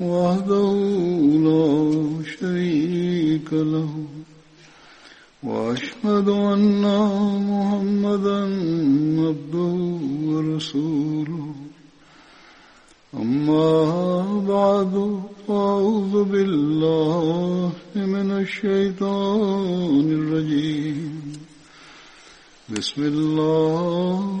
وحده لا شريك له وأشهد أن محمدا عبده ورسوله. أما بعد فأعوذ بالله من الشيطان الرجيم. بسم الله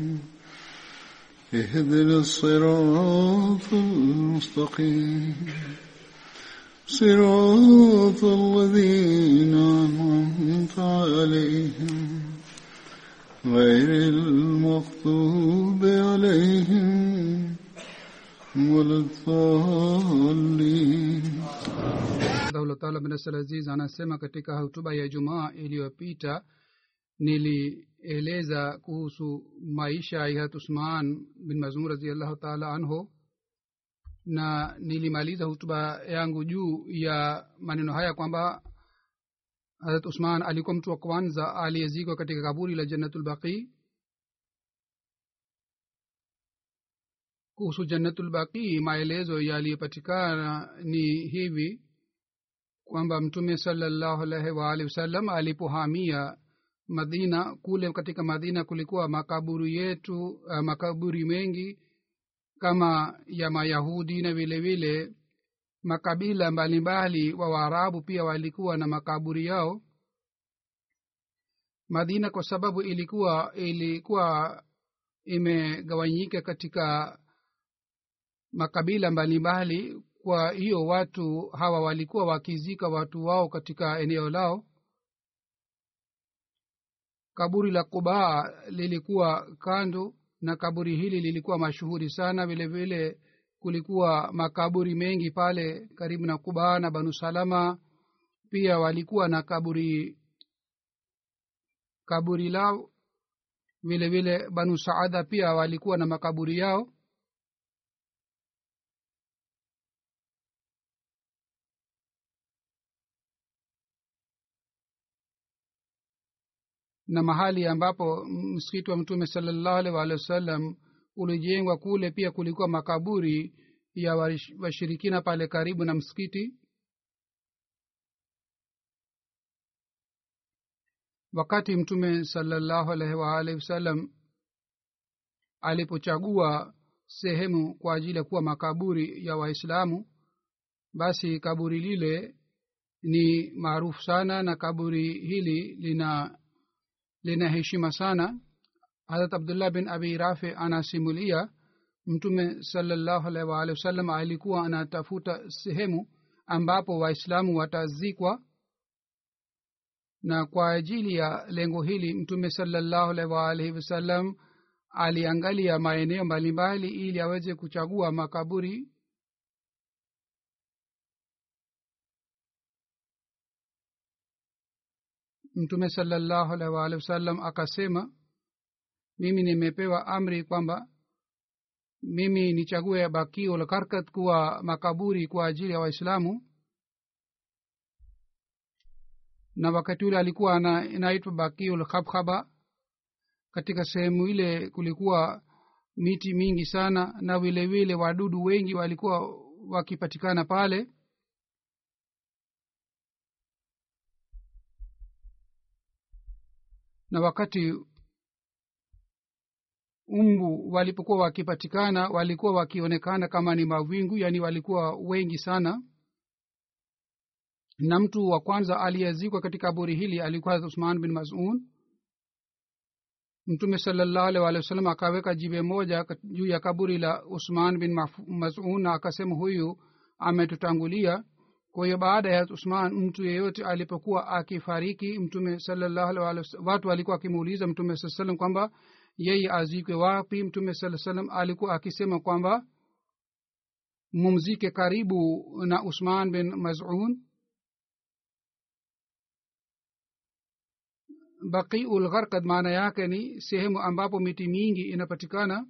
اهدنا الصراط المستقيم. صراط الذين أنعمت عليهم. غير المغضوب عليهم ولا الضالين. Allah taala bin Aziz anasema katika hotuba ya Jumaa iliyopita nilieleza kuhusu maisha ya Hazrat Usman bin mazum radhiallahu taala anhu. Na nilimaliza hutuba yangu juu ya maneno haya kwamba harat Usman alikuwa mtu wa kwanza aliyezikwa katika kaburi la Jannatul Baqi. Kuhusu Jannatul Baqi maelezo yaliyopatikana ni hivi kwamba mtume salallahu alaihi waalihi wasallam alipohamia madina kule katika madina kulikuwa makaburi yetu uh, makaburi mengi kama ya mayahudi na vile vile makabila mbalimbali wa waarabu pia walikuwa na makaburi yao. Madina kwa sababu ilikuwa ilikuwa imegawanyika katika makabila mbalimbali kwa hiyo watu hawa walikuwa wakizika watu wao katika eneo lao kaburi la kubaa lilikuwa kando na kaburi hili lilikuwa mashuhuri sana. Vile vile kulikuwa makaburi mengi pale karibu na kubaa na banu salama. Pia walikuwa na kaburi kaburi lao. Vile vile banu saada pia walikuwa na makaburi yao na mahali ambapo msikiti wa mtume salallahu alaihi waalihi wasallam ulijengwa kule pia kulikuwa makaburi ya washirikina pale karibu na msikiti. Wakati mtume salallahu alaihi waalihi wasallam alipochagua sehemu kwa ajili ya kuwa makaburi ya waislamu basi kaburi lile ni maarufu sana na kaburi hili lina lina heshima sana. Harat abdullah bin abi rafi anasimulia mtume waalihi wasallam alikuwa anatafuta sehemu ambapo waislamu watazikwa na kwa ajili ya lengo hili mtume waalihi wasallam aliangalia maeneo mbalimbali ili aweze kuchagua makaburi mtume salallahu alaihi waalihi wasallam akasema mimi nimepewa amri kwamba mimi nichague bakio kuwa makaburi kwa ajili ya waislamu. Na wakati ule alikuwa inaitwa la katika sehemu ile kulikuwa miti mingi sana na vile wadudu wengi walikuwa wakipatikana pale na wakati umbu walipokuwa wakipatikana walikuwa wakionekana kama ni mawingu yaani walikuwa wengi sana. Na mtu wa kwanza aliyezikwa katika kaburi hili alikuwa uthman bin mazun mtume salallahu alih walih wasallam akaweka jiwe moja juu ya kaburi la usman bin mazun na akasema huyu ametutangulia kwa hiyo baada ya usman mtu yeyote alipokuwa akifariki mtume watu walikuwa akimuuliza mtume saa salam kwamba yeye azikwe wapi? Mtume saa salam alikuwa akisema kwamba mumzike karibu na usman bin mazun. Baqiu lgharkad maana yake ni sehemu ambapo miti mingi inapatikana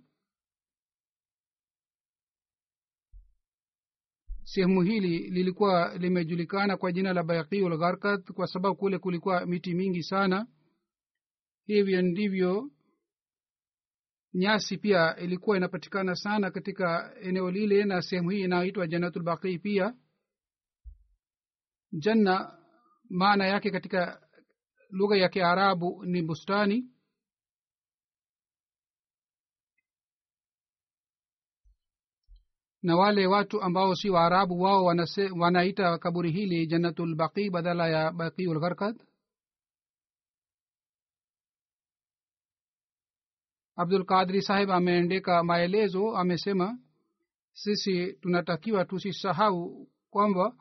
sehemu hili lilikuwa limejulikana kwa jina la baqiul gharkat kwa sababu kule kulikuwa miti mingi sana. Hivyo ndivyo nyasi pia ilikuwa inapatikana sana katika eneo lile na sehemu hii inayoitwa jannatul baqii pia. Janna maana yake katika lugha ya kiarabu ni bustani na wale watu ambao si waarabu wao wanaita kaburi hili jannatul baqi badala ya baqiul gharkad abdul kadri sahib ameendeka maelezo amesema sisi tunatakiwa tusisahau kwamba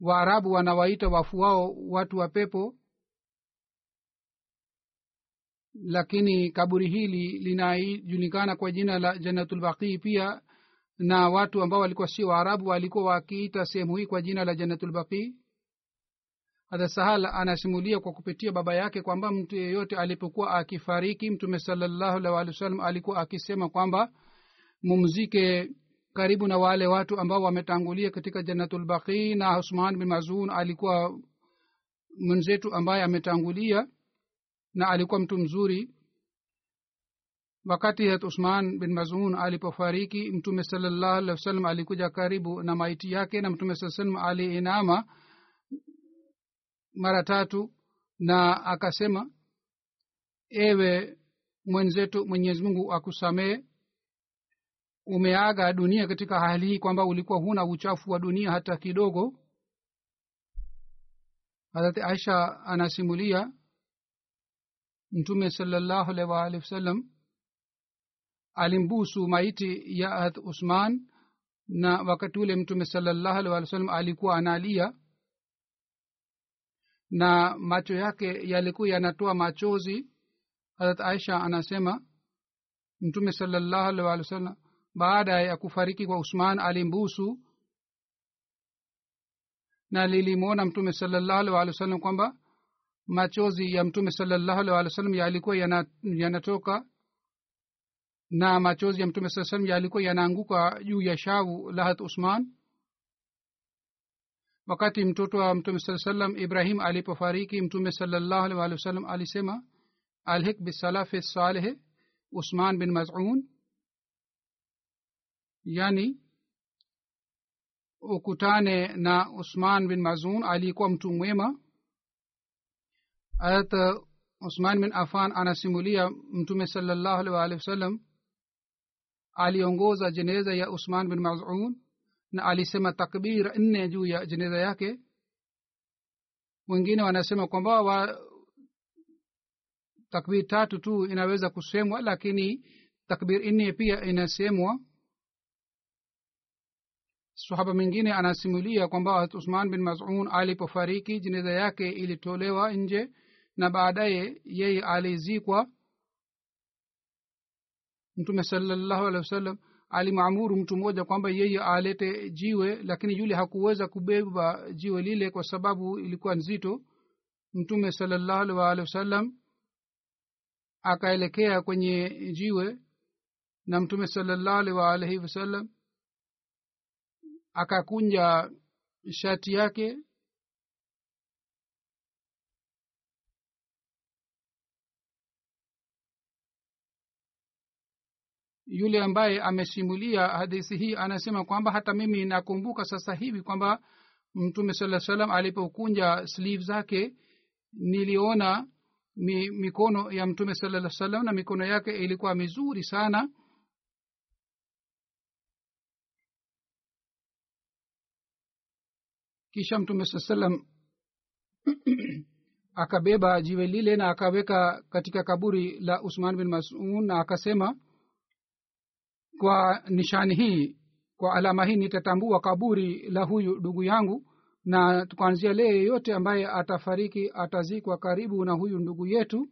waarabu wanawaita wafu wao watu wa pepo lakini kaburi hili linajulikana kwa jina la jannatulbaqii pia na watu ambao walikuwa sio waarabu walikuwa wakiita sehemu hii kwa jina la jannatulbaqii hata sahala anasimulia kwa kupitia baba yake kwamba mtu yeyote alipokuwa akifariki mtume salallahu alih walih wa alikuwa akisema kwamba mumzike karibu na wale watu ambao wametangulia katika jannatulbaqii na usman bin mazun alikuwa mwenzetu ambaye ametangulia na alikuwa mtu mzuri wakati hat usman bin mazun alipofariki mtume salallahu alih wasallam alikuja karibu na maiti yake na mtume saa salam aliinama mara tatu na akasema ewe mwenzetu mwenyezi mungu akusamee umeaga dunia katika hali hii kwamba ulikuwa huna uchafu wa dunia hata kidogo. Hadhati aisha anasimulia mtume salallahu alaihi waalihi wasallam alimbusu maiti ya hat usman na wakati ule mtume salallahu alih walih salam alikuwa analia na macho yake yalikuwa yanatoa machozi. Harat aisha anasema mtume salallahu alih walih wasallam baada ya kufariki kwa usman alimbusu na lilimwona mtume salallahu alih walih wasallam kwamba machozi ya mtume salallahu alih walih salam yalikuwa yanatoka. yana na machozi ya mtume saa salam yalikuwa yanaanguka juu ya shavu lahat usman wakati mtoto wa mtume saa salam ibrahim alipofariki mtume salallahu alih walih wasallam alisema alhik bisalafi salehe usman bin mazun yani ukutane na usman bin mazun alikuwa mtu mwema harat usman bin afan anasimulia mtume salallahu alih waalihi wasallam aliongoza jeneza ya usman bin mazun na alisema takbir nne juu ya jeneza yake. Wengine wanasema kwamba wa takbir tatu tu inaweza kusemwa lakini takbir nne pia inasemwa. Sahaba mwingine anasimulia kwamba usman bin mazun alipofariki jeneza yake ilitolewa nje na baadaye yeye alizikwa mtume salallahu alehi wasallam alimwamuru mtu mmoja kwamba yeye alete jiwe lakini yule hakuweza kubeba jiwe lile kwa sababu ilikuwa nzito. Mtume salallahu alehi waalihi wasallam akaelekea kwenye jiwe na mtume salallahu alehi waalehi wasallam akakunja shati yake yule ambaye amesimulia hadithi hii anasema kwamba hata mimi nakumbuka sasa hivi kwamba mtume saa salam alipokunja sleeve zake niliona mi, mikono ya mtume salaa salam na mikono yake ilikuwa mizuri sana. Kisha mtume saa salam akabeba jiwe lile na akaweka katika kaburi la usman bin masun na akasema kwa nishani hii kwa alama hii nitatambua kaburi la huyu ndugu yangu na kuanzia leo yeyote ambaye atafariki atazikwa karibu na huyu ndugu yetu.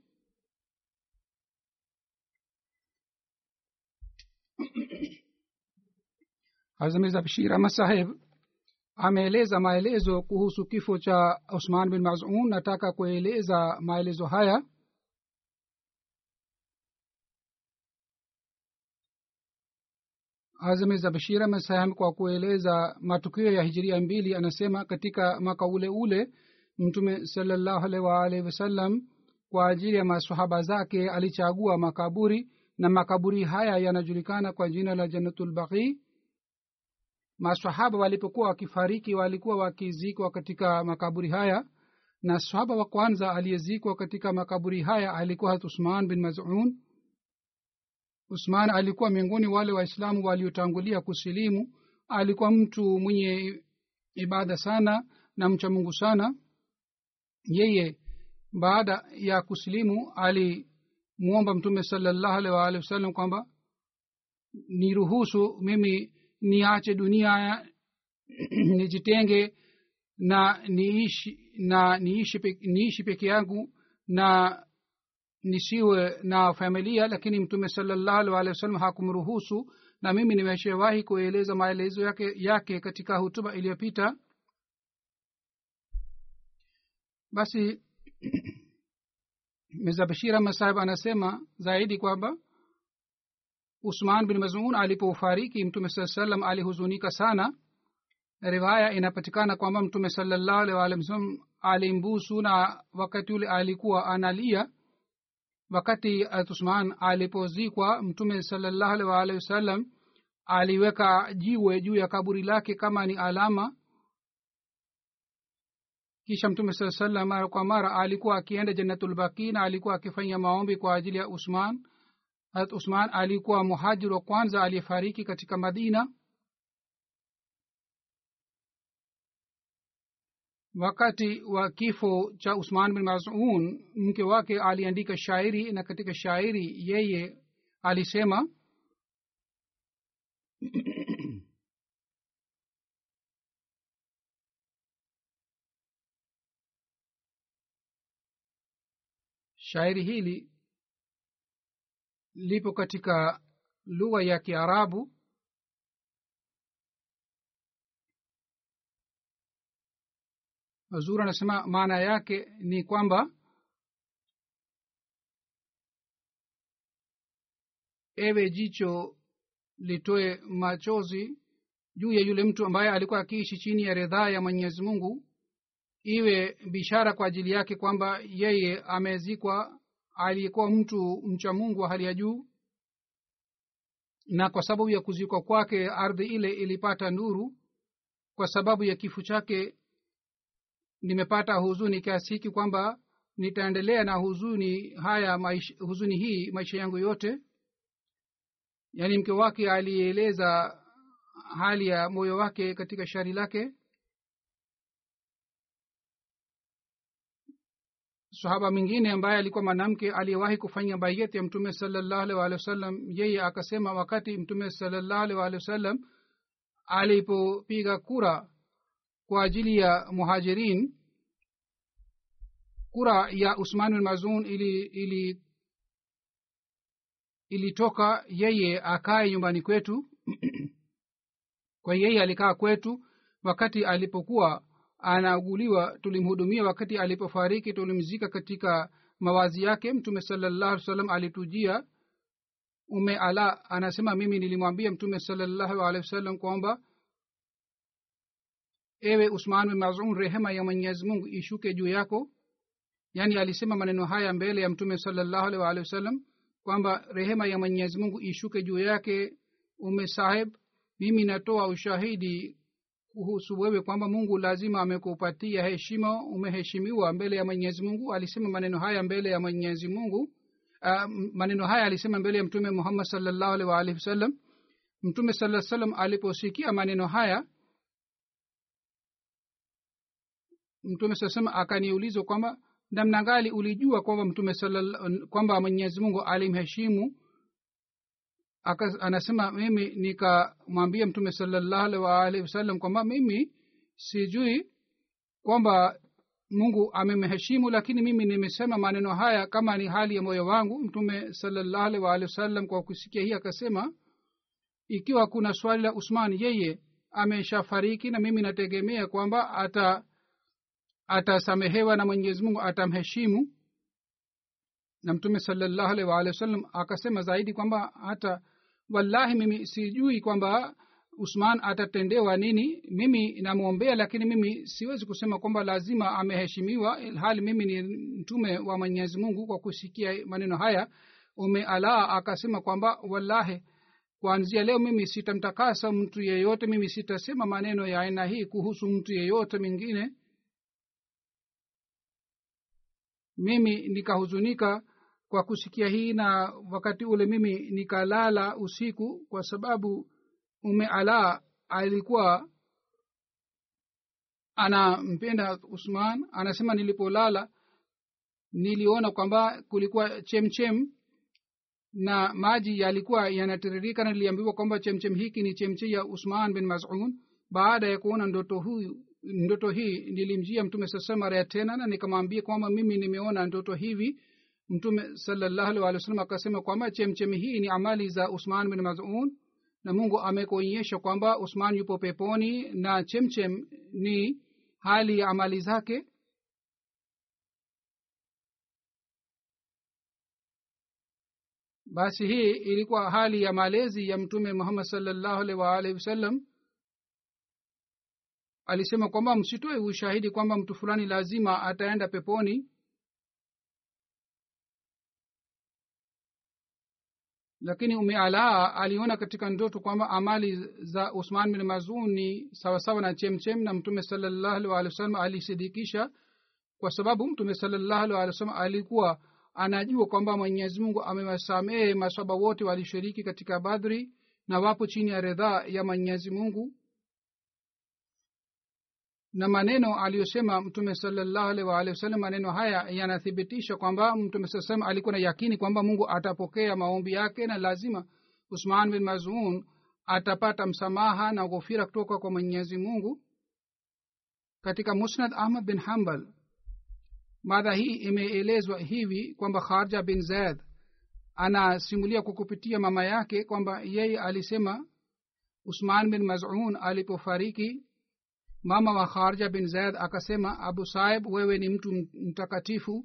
Hazmiza bashir ahmad ameeleza maelezo kuhusu kifo cha usman bin mazun. Nataka kueleza maelezo haya azamiza bashir ahmad saheb kwa kueleza matukio ya hijiria mbili anasema katika mwaka ule ule mtume salallahu wasallam kwa ajili ya masahaba zake alichagua makaburi na makaburi haya yanajulikana kwa jina la jannatulbaqii masahaba walipokuwa wakifariki walikuwa wakizikwa katika makaburi haya na sahaba wa kwanza aliyezikwa katika makaburi haya alikuwa hat uthman bin mazun usman alikuwa miongoni wale waislamu waliotangulia kusilimu. Alikuwa mtu mwenye ibada sana na mcha mungu sana. Yeye baada ya kusilimu alimwomba mtume salallahu alaihi waalihi wasallam kwamba niruhusu mimi niache dunia nijitenge na niishi na niishi niishi peke yangu na nisiwe na familia lakini mtume salallahu walih wasallam hakumruhusu na mimi nimeshawahi kueleza maelezo yake, yake katika hutuba iliyopita. Basi mizabshira masahib anasema zaidi kwamba usman bin mazun alipofariki mtume saa salam alihuzunika sana. Riwaya inapatikana kwamba mtume salallahu alih alimbusu na wakati ule alikuwa analia wakati usman alipozikwa mtume salallahu alih waalihi wasallam aliweka jiwe juu ya kaburi lake kama ni alama. Kisha mtume saa salam mara kwa mara alikuwa akienda jannatulbaki na alikuwa akifanya maombi kwa ajili ya usman. Harat usman alikuwa muhajir wa kwanza aliyefariki katika madina wakati wa kifo cha usman bin mazun mke wake aliandika shairi na katika shairi yeye alisema shairi hili lipo katika lugha ya kiarabu zuri anasema maana yake ni kwamba ewe jicho litoe machozi juu ya yule mtu ambaye alikuwa akiishi chini ya ridhaa ya mwenyezi mungu iwe bishara kwa ajili yake kwamba yeye amezikwa aliyekuwa mtu mcha mungu wa hali ya juu na kwa sababu ya kuzikwa kwake ardhi ile ilipata nuru kwa sababu ya kifo chake nimepata huzuni kiasi hiki kwamba nitaendelea na huzuni haya maisha, huzuni hii maisha yangu yote. Yaani mke wake alieleza hali ya moyo wake katika shari lake. Sahaba mwingine ambaye alikuwa mwanamke aliyewahi kufanya baiyeti ya mtume salallahu alih walih wasallam yeye akasema wakati mtume salallahu alih walih wasallam alipopiga kura kwa ajili ya muhajirin kura ya usman bin mazun ili ili ilitoka yeye akae nyumbani kwetu. Kwa yeye alikaa kwetu wakati alipokuwa anauguliwa tulimhudumia wakati alipofariki tulimzika katika mawazi yake. Mtume salallahu alih salam alitujia ume ala anasema mimi nilimwambia mtume salallahu alehi wasallam kwamba ewe usman bin mazun rehema ya mwenyezi mungu ishuke juu yako. Yaani alisema maneno haya mbele ya mtume salallahu alih waalihi wasallam kwamba rehema ya mwenyezi mungu ishuke juu yake. Ume saheb mimi natoa ushahidi kuhusu wewe kwamba mungu lazima amekupatia heshima umeheshimiwa mbele ya mwenyezi mungu. Alisema maneno haya mbele ya mwenyezi mungu. Uh, maneno haya alisema mbele ya mtume muhammad salllahu alih waalihi wasallam. Mtume saa salam aliposikia maneno haya mtume saa sema akaniulizwa kwamba namna gani ulijua kwamba mtume kwamba mwenyezi mungu alimheshimu? Anasema mimi nikamwambia mtume salallahu alaihi waalihi wasallam kwamba mimi sijui kwamba mungu amemheshimu lakini mimi nimesema maneno haya kama ni hali ya moyo wangu. Mtume salallahu alaihi waalihi wasallam kwa kusikia hii akasema ikiwa kuna swali la usman yeye ameshafariki na mimi nategemea kwamba ata atasamehewa na mwenyezi mungu atamheshimu. Na mtume salallahu alaihi waalihi wasallam akasema zaidi kwamba hata wallahi mimi sijui kwamba usman atatendewa nini. Mimi namwombea lakini mimi siwezi kusema kwamba lazima ameheshimiwa hali mimi ni mtume wa mwenyezi mungu. Kwa kusikia maneno haya ume alaa akasema kwamba wallahi kuanzia leo mimi sitamtakasa mtu yeyote mimi sitasema maneno ya aina hii kuhusu mtu yeyote mwingine mimi nikahuzunika kwa kusikia hii na wakati ule mimi nikalala usiku kwa sababu ume ala alikuwa anampenda usman. Anasema nilipolala niliona kwamba kulikuwa chemchem na maji yalikuwa yanatiririka na niliambiwa kwamba chemchem hiki ni chemche ya usman bin mazun baada ya kuona ndoto huyu ndoto hii nilimjia mtume sasa mara ya tena na nikamwambia kwamba mimi nimeona ndoto hivi. Mtume salallahu alih walih wasalam akasema kwamba chemchemi hii ni amali za usman bin mazun na mungu amekuonyesha kwamba usman yupo peponi na chemchem ni hali ya amali zake. Basi hii ilikuwa hali ya malezi ya mtume muhammad salallahu alih waalihi wasallam alisema kwamba msitoe ushahidi kwamba mtu fulani lazima ataenda peponi. Lakini umi alaa aliona katika ndoto kwamba amali za usman bin mazuni sawasawa na chemchem na mtume salallahu alih walih alisidikisha kwa sababu mtume salallahu alih walih alikuwa anajua kwamba mwenyezi mungu amewasamehe masaba wote walishiriki katika badri na wapo chini ya redhaa ya mwenyezi mungu na maneno aliyosema mtume salallahu alaihi maneno haya yanathibitisha kwamba mtume saa salam alikuwa na yakini kwamba mungu atapokea maombi yake na lazima usman bin mazun atapata msamaha na ghofira kutoka kwa mwenyezi mungu. Katika musnad ahmad bin hambal mada hii imeelezwa hivi kwamba kharja bin zaid anasimulia kwa kupitia mama yake kwamba yeye alisema usman bin mazun alipofariki mama wa kharja bin zaid akasema abu saib wewe ni mtu mtakatifu.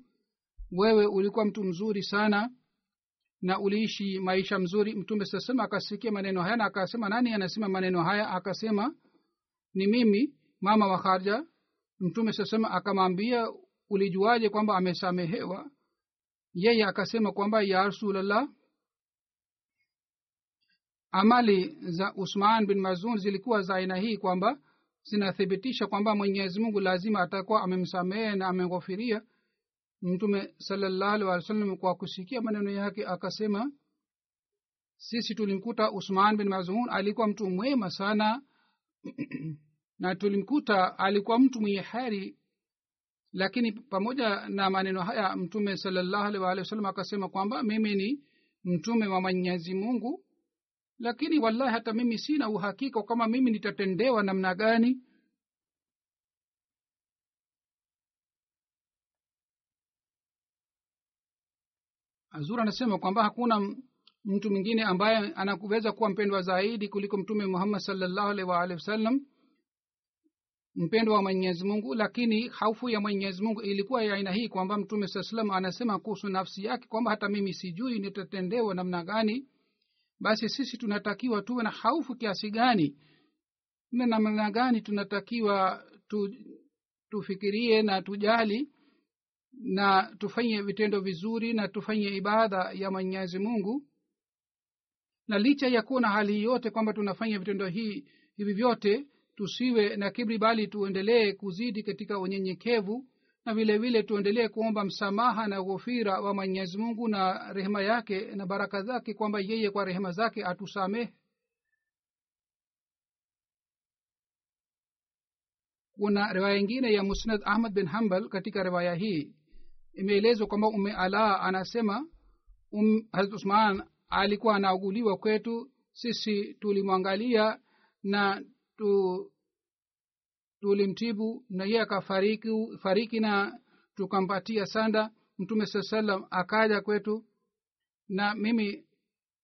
Wewe ulikuwa mtu mzuri sana na uliishi maisha mzuri. Mtume sasema akasikia maneno haya na akasema nani anasema maneno haya? Akasema ni mimi mama wa kharja mtume sasema akamwambia ulijuaje kwamba amesamehewa? Yeye akasema kwamba ya rasulllah amali za usman bin mazun zilikuwa za aina hii kwamba zinathibitisha kwamba mwenyezi mungu lazima atakuwa amemsamehe na ameghofiria mtume salallahu alih wa wasallam kwa kusikia maneno yake akasema sisi tulimkuta usman bin mazun alikuwa mtu mwema sana na tulimkuta alikuwa mtu mwenye heri. Lakini pamoja na maneno haya mtume salallahu alih wa wasallam akasema kwamba mimi ni mtume wa mwenyezi mungu lakini wallahi hata mimi sina uhakika kama mimi nitatendewa namna gani. Azura anasema kwamba hakuna mtu mwingine ambaye anaweza kuwa mpendwa zaidi kuliko mtume muhammad salllahu alaihi waalihi wasallam mpendwa wa mwenyezi mungu. Lakini haufu ya mwenyezi mungu ilikuwa ya aina hii kwamba mtume saa salam anasema kuhusu nafsi yake kwamba hata mimi sijui nitatendewa namna gani basi sisi tunatakiwa tuwe na haufu kiasi gani na namna gani tunatakiwa tu, tufikirie na tujali na tufanye vitendo vizuri na tufanye ibada ya mwenyezi mungu. Na licha ya kuwa na hali yote kwamba tunafanya vitendo hii hivi vyote tusiwe na kibri bali tuendelee kuzidi katika unyenyekevu na vile vile tuendelee kuomba msamaha na ghufira wa mwenyezi mungu na rehema yake na baraka zake kwamba yeye kwa rehema zake atusamehe. Kuna riwaya ingine ya musnad ahmad bin hambal katika riwaya hii. Imeelezwa kwamba ume ala anasema um, hazrat usman alikuwa anauguliwa kwetu sisi tulimwangalia na tu, tulimtibu na yeye akafariki fariki na tukampatia sanda. Mtume saa salam akaja kwetu na mimi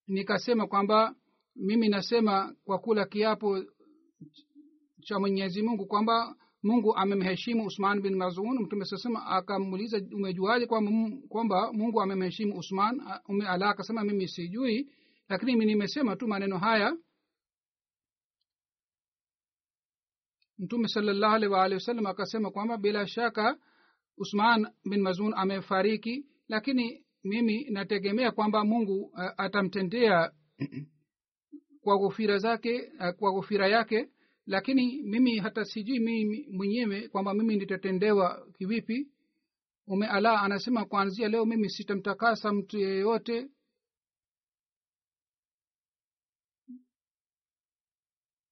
nikasema kwamba mimi nasema kwa kula kiapo cha mwenyezi mungu kwamba mungu amemheshimu usman bin mazun. Mtume sasema akamuuliza umejuaje kwamba mungu amemheshimu usman? Ala akasema mimi sijui lakini nimesema tu maneno haya mtume salallahu alaihi waalihi wasallam akasema kwamba bila shaka usman bin mazun amefariki lakini mimi nategemea kwamba mungu uh, atamtendea kwa ghufira zake uh, kwa ghufira yake. Lakini mimi hata sijui mimi mwenyewe kwamba mimi nitatendewa kivipi. Ume ala anasema kuanzia leo mimi sitamtakasa mtu yeyote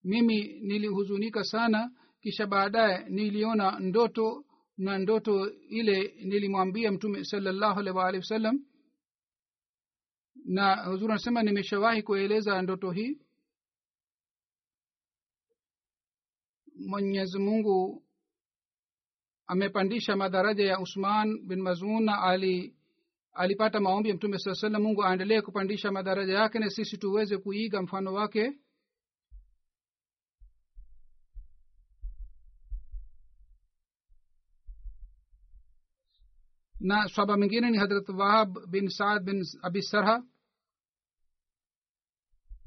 mimi nilihuzunika sana kisha baadaye niliona ndoto na ndoto ile nilimwambia mtume salallahu alaihi waalihi wasallam na huzuri anasema nimeshawahi kueleza ndoto hii. Mwenyezi mungu amepandisha madaraja ya usman bin mazun ali alipata maombi ya mtume saa salam mungu aendelee kupandisha madaraja yake na sisi tuweze kuiga mfano wake na swaba mwingine ni hadrat wahab bin saad bin abi sarha.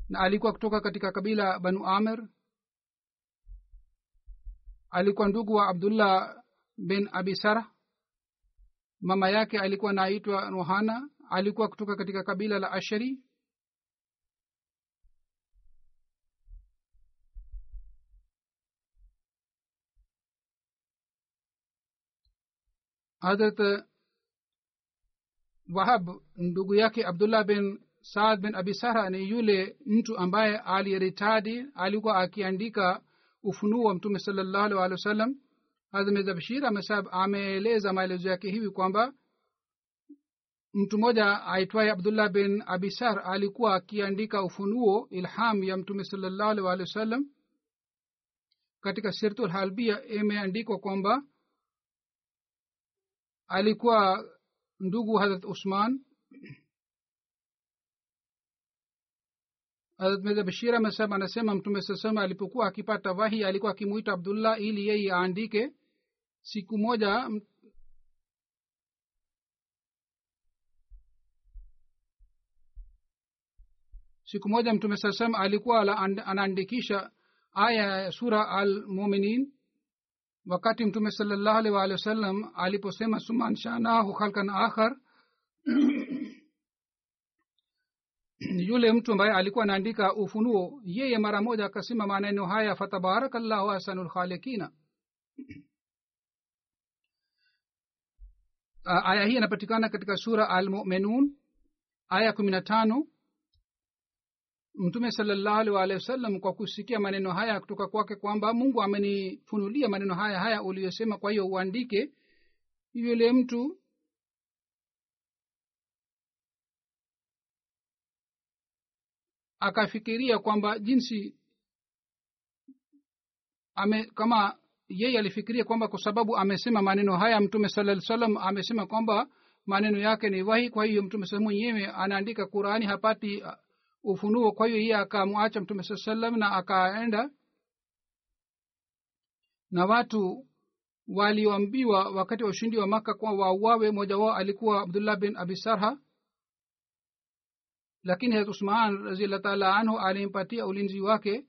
Na alikuwa kutoka katika kabila banu amir alikuwa ndugu wa abdullah bin abi sarh mama yake alikuwa naitwa ruhana. Alikuwa kutoka katika kabila la ashari hadrat wahab ndugu yake abdullah bin saad bin abi sara ni yule mtu ambaye aliritadi alikuwa akiandika ufunuo wa mtume salallahu alih walih wa sallam hazmeza bashir ameeleza maelezo yake hivi kwamba mtu mmoja aitwaye abdullah bin abisar alikuwa akiandika ufunuo ilham ya mtume salallahu alih walih wa sallam katika sirtul halbia imeandikwa kwamba alikuwa ndugu harat usman hadrat mirza bashir amesema anasema mtume sasema alipokuwa akipata wahi alikuwa akimuita abdullah ili yeye aandike. Siku moja siku moja mtume sasem alikuwa anaandikisha aya ya sura al muminin wakati mtume salllahu alih waalihi wasallam aliposema suman shanahu khalkan akhar yule mtu ambaye alikuwa anaandika ufunuo yeye mara moja akasema maneno haya fatabarakallahu ahsanu lkhalikina aya hii inapatikana katika sura almuminun aya kumi na tano mtume salllahu alih wasallam kwa kusikia maneno haya kutoka kwake kwamba mungu amenifunulia maneno haya haya uliyosema kwa hiyo uandike. Yule mtu akafikiria kwamba jinsi ame kama yeye alifikiria kwamba kwa sababu amesema maneno haya mtume sala salam amesema kwamba maneno yake ni wahi kwa hiyo mtume sa mwenyewe anaandika qurani hapati ufunuo. Kwa hiyo yeye akamwacha mtume saa salam na akaenda na watu walioambiwa wakati wa ushindi wa maka kwa wauawe. Mmoja wao alikuwa abdullah bin abi sarha lakini hazrat usman raziallah taala anhu alimpatia ulinzi wake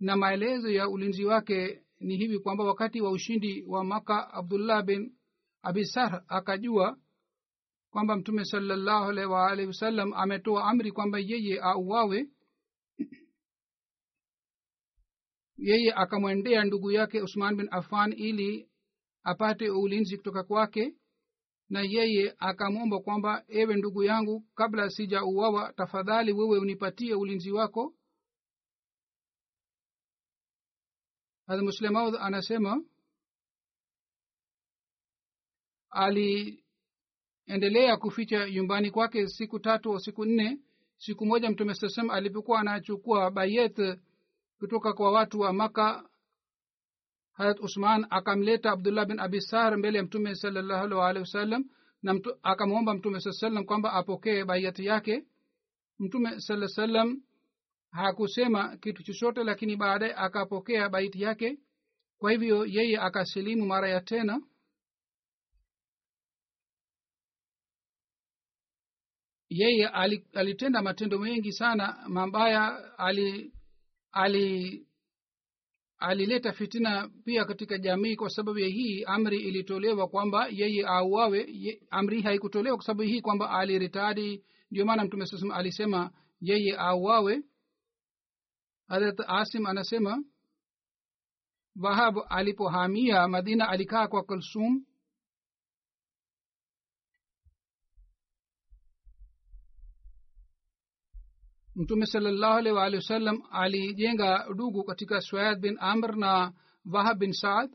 na maelezo ya ulinzi wake ni hivi kwamba wakati wa ushindi wa maka abdullah bin abi sarh akajua kwamba mtume salallahu alaihi waalihi wasallam ametoa amri kwamba yeye auawe yeye akamwendea ndugu yake usman bin afan ili apate ulinzi kutoka kwake na yeye akamwomba kwamba ewe ndugu yangu kabla sija uwawa tafadhali wewe unipatie ulinzi wako. Muslimaud anasema aliendelea kuficha nyumbani kwake siku tatu au siku nne. Siku moja mtume saa salam alipokuwa anachukua bayet kutoka kwa watu wa maka harat usman akamleta abdullah bin abi sar mbele ya mtume salallahu wasallam na mtu, akamwomba mtume saa salam kwamba apokee baiati yake. Mtume saa salam hakusema kitu chochote lakini baadaye akapokea baiti yake. Kwa hivyo yeye akasilimu mara ya tena yeye alitenda matendo mengi sana mabaya ali ali alileta fitina pia katika jamii kwa sababu ya hii amri ilitolewa kwamba yeye auawe ye, amri haikutolewa kwa sababu hii kwamba aliritadi ndio maana mtume saa alisema yeye auawe. Harat asim anasema wahab alipohamia madina alikaa kwa kulsum mtume salallahu alaihi waalihi wasallam alijenga dugu katika suaid bin amr na wahab bin saad.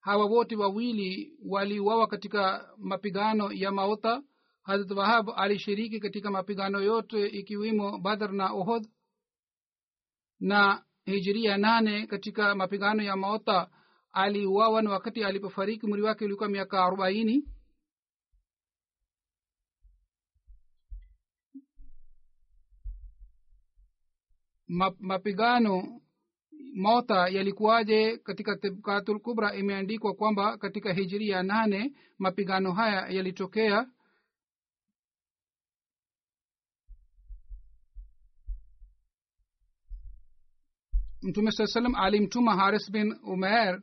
Hawa wote wawili waliuawa katika mapigano ya maota harat wahab alishiriki katika mapigano yote ikiwemo badr na ohod na hijiria nane katika mapigano ya maota aliuawa na wakati alipofariki mwili wake ulikuwa miaka arobaini mapigano mota yalikuwaje katika tibkatul kubra? Imeandikwa kwamba katika hijiria nane mapigano haya yalitokea. Mtume saa salam alimtuma haris bin umer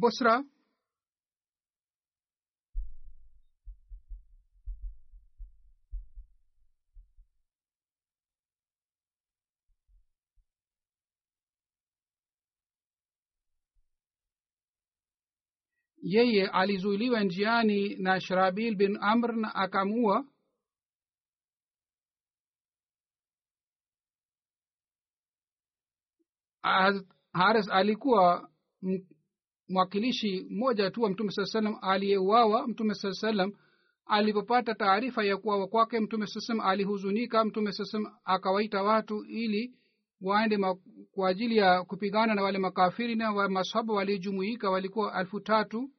busra yeye alizuiliwa njiani na shrabil bin amr na akamua. Haris alikuwa mwakilishi mmoja tu wa mtume saa salam aliyeuawa. Mtume saa salam alipopata taarifa ya kuawa kwake mtume saa salam alihuzunika. Mtume saa salam akawaita watu ili waende kwa ajili ya kupigana na wale makafiri na wa masahaba waliojumuika walikuwa elfu tatu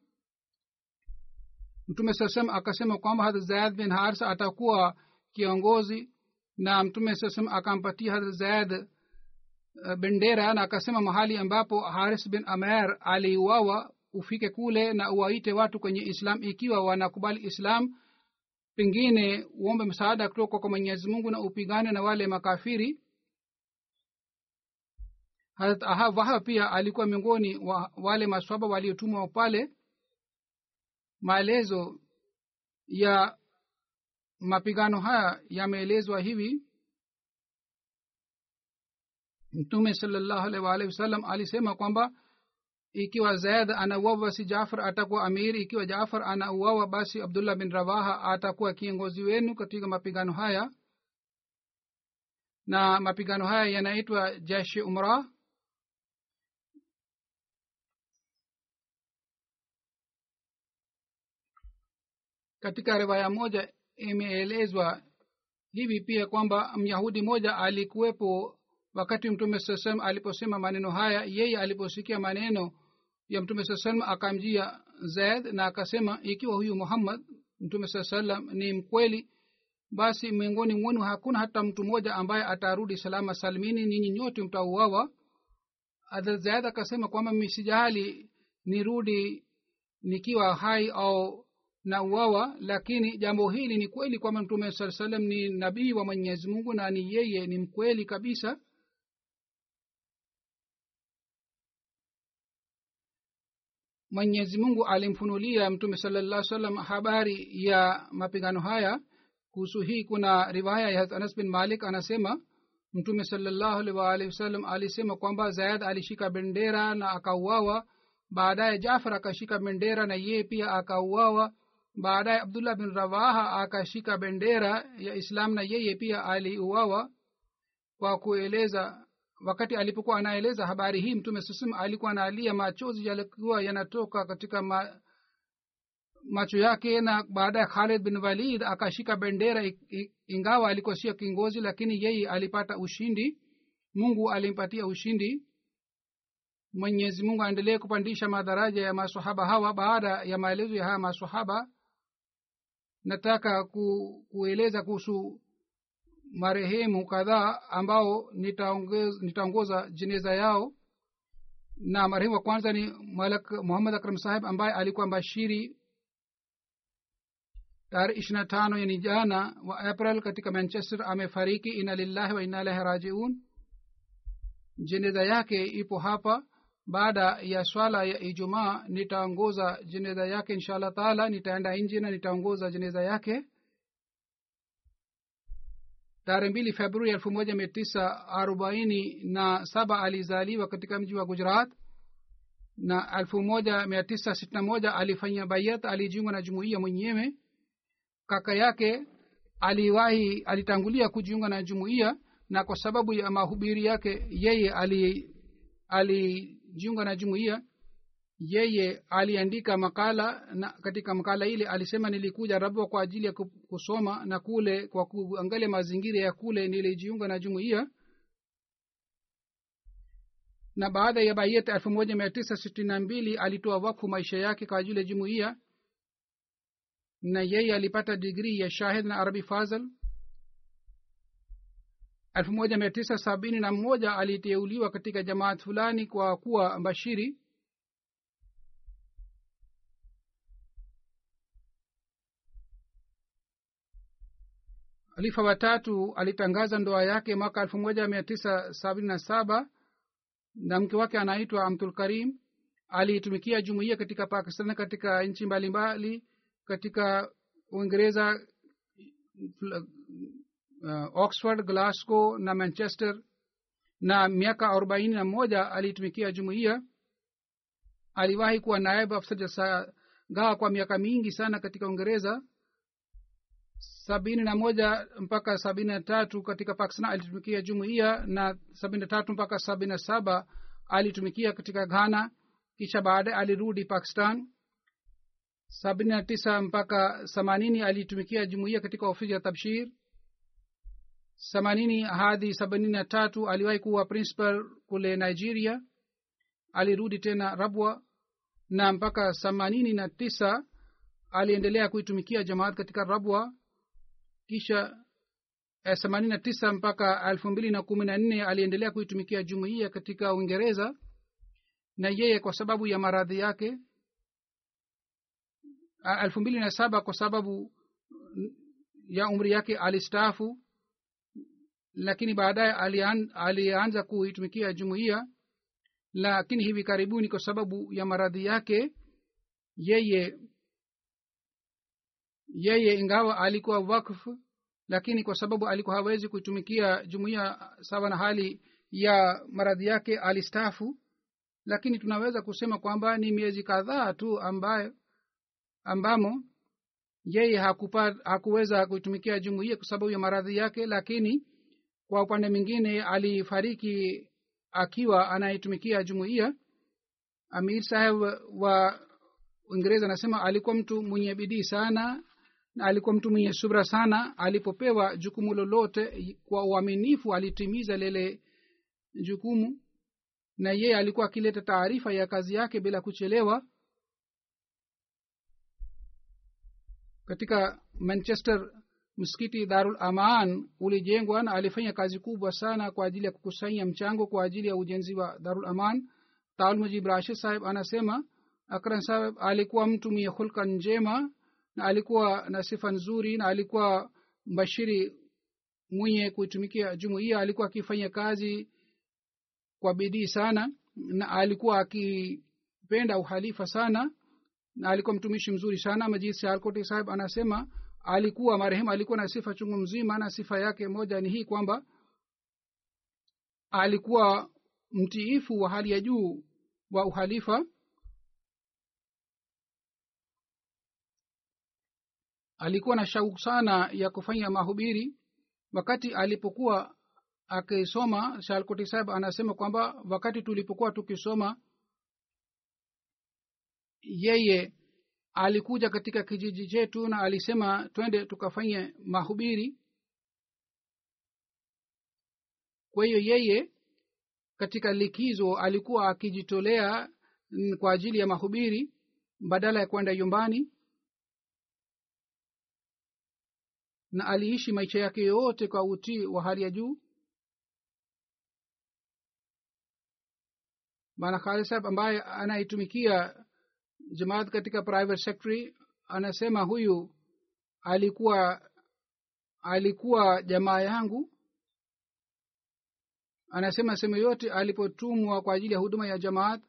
mtume saa akasema kwamba hadrat zayad bin harsa atakuwa kiongozi na mtume saa akampatia hadrat zayad bendera na akasema mahali ambapo haris bin amer aliuawa ufike kule na uwaite watu kwenye islam. Ikiwa wanakubali islam pengine uombe msaada kutoka kwa mwenyezi mungu na upigane na wale makafiri. Harat pia alikuwa miongoni wa wale maswaba waliotumwa pale maelezo ya mapigano haya yameelezwa hivi. Mtume salllahu alaihi waalihi wasallam alisema kwamba ikiwa zaid anauawa basi jafar atakuwa amir ikiwa jafar anauawa basi abdullah bin rawaha atakuwa kiongozi wenu katika mapigano haya. Na mapigano haya yanaitwa jeshi umra katika riwaya moja imeelezwa hivi pia kwamba myahudi moja alikuwepo wakati mtume saa aliposema maneno haya. Yeye aliposikia maneno ya mtume saa akamjia zaid na akasema ikiwa huyu muhammad mtume saa salam ni mkweli basi miongoni mwenu hakuna hata mtu mmoja ambaye atarudi salama salmini ninyi nyote mtauawa. Zaid akasema kwamba misijali nirudi nikiwa hai au na uwawa lakini jambo hili ni kweli kwamba mtume saa salam ni nabii wa mwenyezi mungu na ni yeye ni mkweli kabisa. Mwenyezi mungu alimfunulia mtume salallah salam habari ya mapigano haya. Kuhusu hii kuna riwaya ya anas bin malik anasema mtume salallahu alaihi alisema kwamba zayad alishika bendera na akauawa. Baadaye jafar akashika bendera na yeye pia akauawa baadaye abdullah bin rawaha akashika bendera ya islam na yeye pia aliuawa kwa kueleza wakati alipokuwa anaeleza habari hii mtume sasem alikuwa analia machozi yalikuwa yanatoka katika ma, macho yake na baadaye khalid bin walid akashika bendera ingawa alikuwa sio kingozi lakini yeye alipata ushindi. Mungu alimpatia ushindi. Mwenyezi mungu aendelee kupandisha madaraja ya masahaba hawa baada ya maelezo ya haya masahaba nataka ku, kueleza kuhusu marehemu kadhaa ambao nitaongoza jeneza yao. Na marehemu wa kwanza ni malak muhammad akram saheb ambaye alikuwa mbashiri tarehe ishiri na tano yani jana wa april katika manchester amefariki. Ina lillahi wa ina ilahi rajiun. Jeneza yake ipo hapa baada ya swala ya ijumaa nitaongoza jeneza yake inshaallah taala nitaenda nji na nitaongoza jeneza yake. Tarehe mbili februari elfu moja mia tisa arobaini na saba alizaliwa katika mji wa gujarat na elfu moja mia tisa sitini moja alifanya bayat alijiunga na jumuiya mwenyewe. Kaka yake aliwahi alitangulia kujiunga na jumuiya na kwa sababu ya mahubiri yake yeye ali alijiunga na jumuiya yeye aliandika makala na katika makala ile alisema nilikuja rabwa kwa ajili ya kusoma na kule kwa kuangalia mazingira ya kule nilijiunga na jumuiya. Na baada ya bayet elfu moja mia tisa sitini na mbili alitoa wakfu maisha yake kwa ajili ya jumuiya na yeye alipata digrii ya shahid na arabi fazl elfu moja mia tisa sabini na moja aliteuliwa katika jamaat fulani kwa kuwa mbashiri. Alifa watatu alitangaza ndoa yake mwaka elfu moja mia tisa sabini na saba na mke wake anaitwa abdul karim. Aliitumikia jumuiya katika pakistan katika nchi mbalimbali katika uingereza oxford glasgow na manchester na miaka arobaini na moja aliitumikia jumuiya aliwahi kuwa naibu afisa kwa miaka mingi sana katika uingereza sabini na moja mpaka sabini na tatu katika pakistan alitumikia jumuiya na sabini na tatu mpaka sabini na saba alitumikia katika ghana kisha baadaye alirudi pakistan sabini na tisa mpaka themanini alitumikia jumuiya katika ofisi ya tabshir themanini hadi sabini na tatu aliwahi kuwa principal kule nigeria. Alirudi tena rabwa na mpaka themanini na tisa aliendelea kuitumikia jamaat katika rabwa. Kisha themanini na tisa mpaka elfu mbili na kumi na nne aliendelea kuitumikia jumuiya katika uingereza na yeye kwa sababu ya maradhi yake. Elfu mbili na saba kwa sababu ya umri yake alistaafu lakini baadaye alian, alianza kuitumikia jumuiya. Lakini hivi karibuni kwa sababu ya maradhi yake yeye yeye ingawa alikuwa wakfu lakini kwa sababu alikuwa hawezi kuitumikia jumuiya sawa na hali ya maradhi yake alistaafu. Lakini tunaweza kusema kwamba ni miezi kadhaa tu ambayo ambamo yeye hakupa, hakuweza kuitumikia jumuiya kwa sababu ya maradhi yake lakini kwa upande mwingine alifariki akiwa anayetumikia jumuiya. Amir saheb wa uingereza anasema alikuwa mtu mwenye bidii sana na alikuwa mtu mwenye subra sana. Alipopewa jukumu lolote kwa uaminifu alitimiza lile jukumu na yeye alikuwa akileta taarifa ya kazi yake bila kuchelewa. Katika manchester msikiti darul aman ulijengwa na alifanya kazi kubwa sana kwa ajili ya kukusanya mchango kwa ajili ya ujenzi wa darul aman. Taul mujib rashid sahib anasema akran sahib alikuwa mtu mwenye hulka njema na alikuwa na sifa nzuri na alikuwa mbashiri mwenye kuitumikia jumuiya. Alikuwa akifanya kazi kwa bidii sana na alikuwa akipenda uhalifa sana na alikuwa mtumishi mzuri sana. Majid sialkoti sahib anasema alikuwa marehemu alikuwa na sifa chungu mzima na sifa yake moja ni hii kwamba alikuwa mtiifu wa hali ya juu wa uhalifa. Alikuwa na shauku sana ya kufanya mahubiri. Wakati alipokuwa akisoma shalkoti saheb anasema kwamba wakati tulipokuwa tukisoma yeye alikuja katika kijiji chetu na alisema twende tukafanye mahubiri. Kwa hiyo yeye katika likizo alikuwa akijitolea kwa ajili ya mahubiri badala ya kwenda nyumbani. Na aliishi maisha yake yote kwa utii wa hali ya juu. Bwana khalisab ambaye anaitumikia jamaat katika private secretary anasema huyu alikuwa alikuwa jamaa yangu. Anasema sehemu yote alipotumwa kwa ajili ya huduma ya jamaat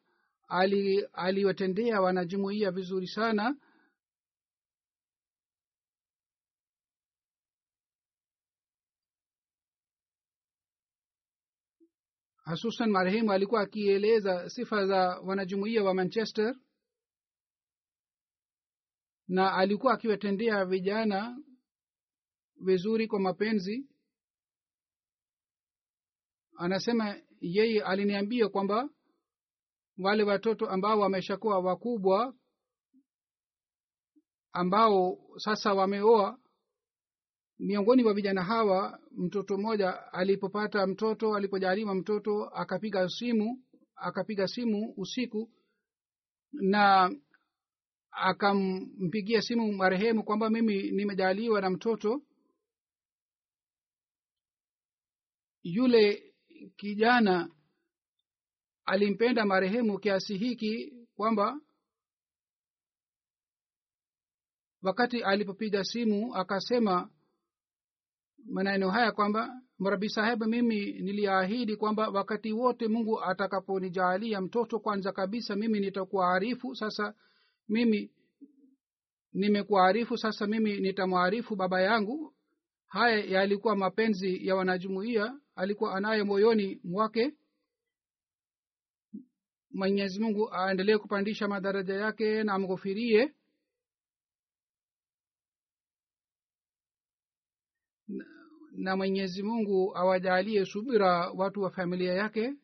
aliwatendea ali wanajumuia vizuri sana. Hasusan marehemu alikuwa akieleza sifa za wanajumuia wa manchester na alikuwa akiwatendea vijana vizuri kwa mapenzi. Anasema yeye aliniambia kwamba wale watoto ambao wameshakuwa wakubwa ambao sasa wameoa miongoni mwa vijana hawa mtoto mmoja alipopata mtoto alipojaliwa mtoto akapiga simu akapiga simu usiku na akampigia simu marehemu kwamba mimi nimejaliwa na mtoto. Yule kijana alimpenda marehemu kiasi hiki kwamba wakati alipopiga simu akasema maneno haya kwamba mrabi saheb mimi niliahidi kwamba wakati wote mungu atakaponijaalia mtoto kwanza kabisa mimi nitakuwa arifu sasa mimi nimekuarifu sasa mimi nitamwarifu baba yangu. Haya yalikuwa mapenzi ya wanajumuia alikuwa anaye moyoni mwake. Mwenyezi mungu aendelee kupandisha madaraja yake na amghofirie. Na mwenyezi mungu awajalie subira watu wa familia yake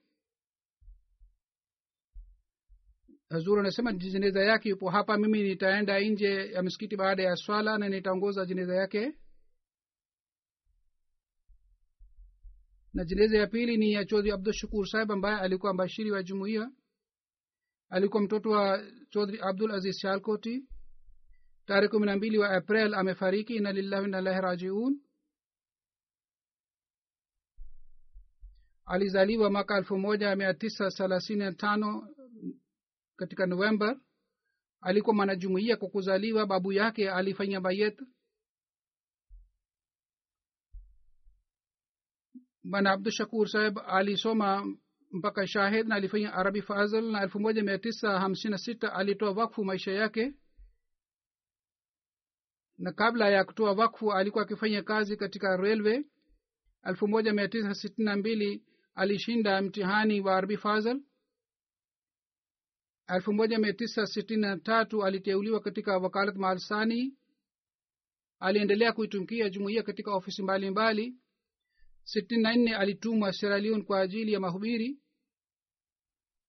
hazur anasema jeneza yake yupo hapa mimi nitaenda nje ya msikiti baada ya swala na nitaongoza jeneza yake. Na jeneza ya pili ni ya chodhri abdul sahib ambaye alikuwa mbashiri wa jumuiya. Alikuwa mtoto wa chodhri abdul aziz shalkoti. Tarehe kumi na mbili wa april amefariki ina lillahi inalahi rajiun. Alizaliwa mwaka elfu moja mia tisa thelathini na tano katika november alikuwa mwanajumuia kwa kuzaliwa babu yake alifanya bayet. Bwana abdushakur saheb alisoma mpaka shahid na alifanya arabi fazl na elfu moja mia tisa hamsini na sita alitoa wakfu maisha yake. Na kabla ya kutoa wakfu alikuwa akifanya kazi katika railway. Elfu moja mia tisa sitini na mbili alishinda mtihani wa arabi fazl elfu moja mia tisa sitini na tatu aliteuliwa katika wakalat maalsani aliendelea kuitumikia jumuiya katika ofisi mbalimbali. sitini na nne alitumwa seralion kwa ajili ya mahubiri.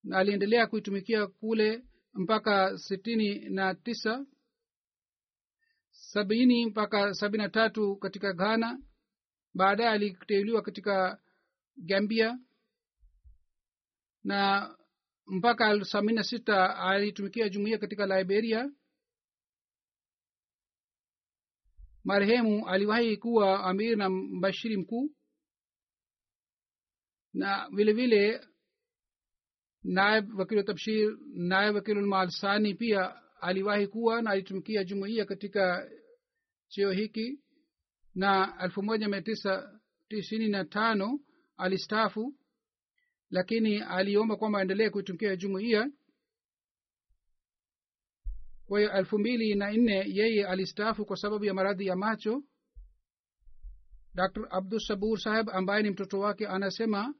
Na aliendelea kuitumikia kule mpaka sitini na tisa. Sabini mpaka sabini na tatu katika ghana. Baadaye aliteuliwa katika gambia. Na mpaka sabini na sita alitumikia jumuiya katika liberia. Marehemu aliwahi kuwa amir na mbashiri mkuu. Na vile vile naib wakilu tabshir naib wakilulmalsani pia aliwahi kuwa na alitumikia jumuiya katika cheo hiki. Na elfu moja mia tisa tisini na tano alistaafu lakini aliomba kwamba aendelee kuitumikia jumuiya. Kwa hiyo elfu mbili na nne yeye alistaafu kwa sababu ya maradhi ya macho. Dr. Abdusabur saheb ambaye ni mtoto wake anasema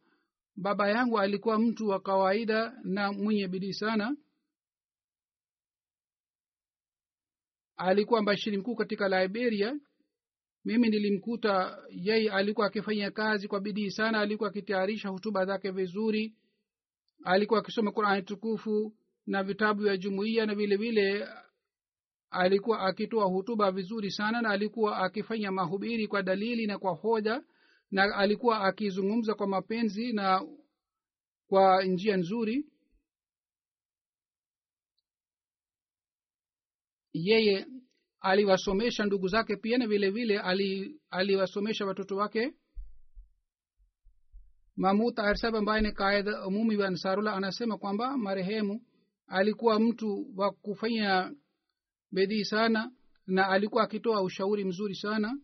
baba yangu alikuwa mtu wa kawaida na mwenye bidii sana. Alikuwa mbashiri mkuu katika liberia mimi nilimkuta yeye alikuwa akifanya kazi kwa bidii sana alikuwa akitayarisha hutuba zake vizuri alikuwa akisoma qurani tukufu na vitabu vya jumuiya na vile vile alikuwa akitoa hutuba vizuri sana na alikuwa akifanya mahubiri kwa dalili na kwa hoja na alikuwa akizungumza kwa mapenzi na kwa njia nzuri. Yeye aliwasomesha ndugu zake pia na vile vile ali, aliwasomesha watoto wake mahmud arsab ambaye ni kaid umumi wa ansarullah anasema kwamba marehemu alikuwa mtu wa kufanya bedhii sana na alikuwa akitoa ushauri mzuri sana.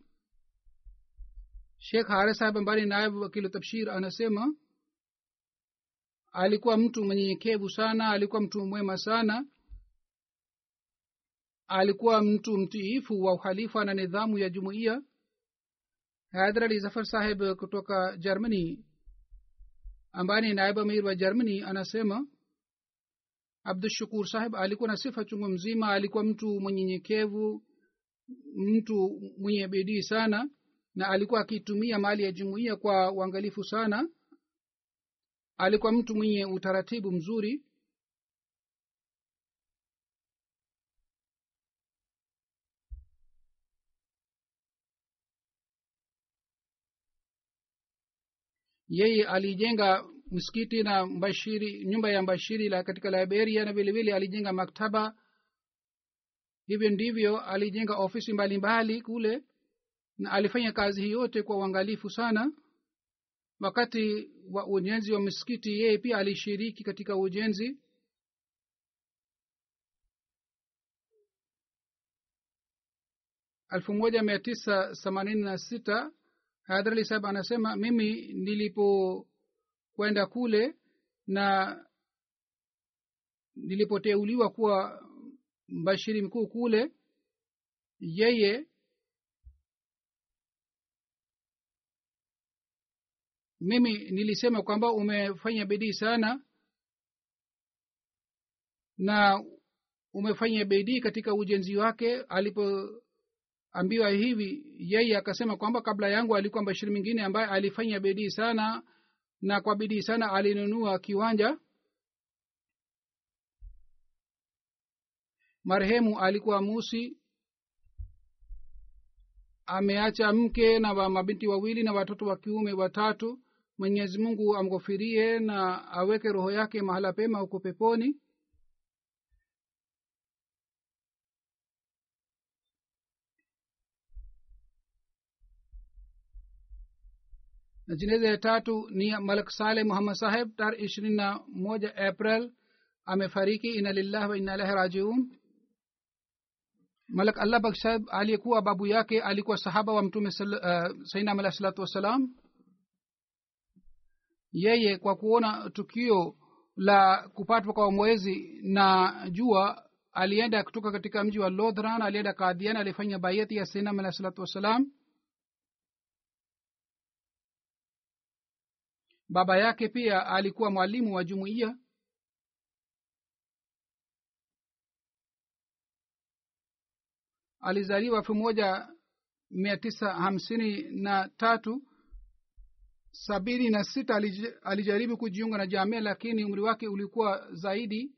Shekh sahab ambaye ni naibu wakili tabshir anasema alikuwa mtu mwenyenyekevu sana alikuwa mtu mwema sana alikuwa mtu mtiifu wa uhalifa na nidhamu ya jumuiya. Haidar ali zafar saheb kutoka germany ambaye ni naibu amir wa germany anasema abdushukur saheb alikuwa na sifa chungu mzima. Alikuwa mtu mwenyenyekevu mtu mwenye bidii sana na alikuwa akitumia mali ya jumuiya kwa uangalifu sana. Alikuwa mtu mwenye utaratibu mzuri yeye alijenga msikiti na mbashiri nyumba ya mbashiri la katika liberia na vilevile alijenga maktaba. Hivyo ndivyo alijenga ofisi mbalimbali mbali kule na alifanya kazi hii yote kwa uangalifu sana. Wakati wa ujenzi wa msikiti yeye pia alishiriki katika ujenzi. Elfu moja mia tisa themanini na sita hadhar sahab anasema mimi nilipokwenda kule na nilipoteuliwa kuwa mbashiri mkuu kule yeye mimi nilisema kwamba umefanya bidii sana na umefanya bidii katika ujenzi wake alipoambiwa hivi yeye akasema kwamba kabla yangu alikuwa bashiri mwingine ambaye alifanya bidii sana na kwa bidii sana alinunua kiwanja. Marehemu alikuwa musi ameacha mke na mabinti wawili na watoto wa kiume watatu. Mwenyezi mungu amghofirie na aweke roho yake mahala pema huko peponi na jeneza ya tatu ni malik saleh muhammad saheb. Tar ishirini na moja april amefariki. Ina lillahi wa inna ilahi rajiun. Malik allah bak saheb aliyekuwa babu yake alikuwa sahaba wa mtume uh, sainam alahi salatu wassalam. Yeye kwa kuona tukio la kupatwa kwa mwezi na jua alienda kutoka katika mji wa lodhran alienda kadhian alifanya bayati ya sainam alahi salatu wassalam baba yake pia alikuwa mwalimu wa jumuiya. Alizaliwa elfu moja mia tisa hamsini na tatu. Sabini na sita alijaribu kujiunga na jamia lakini umri wake ulikuwa zaidi.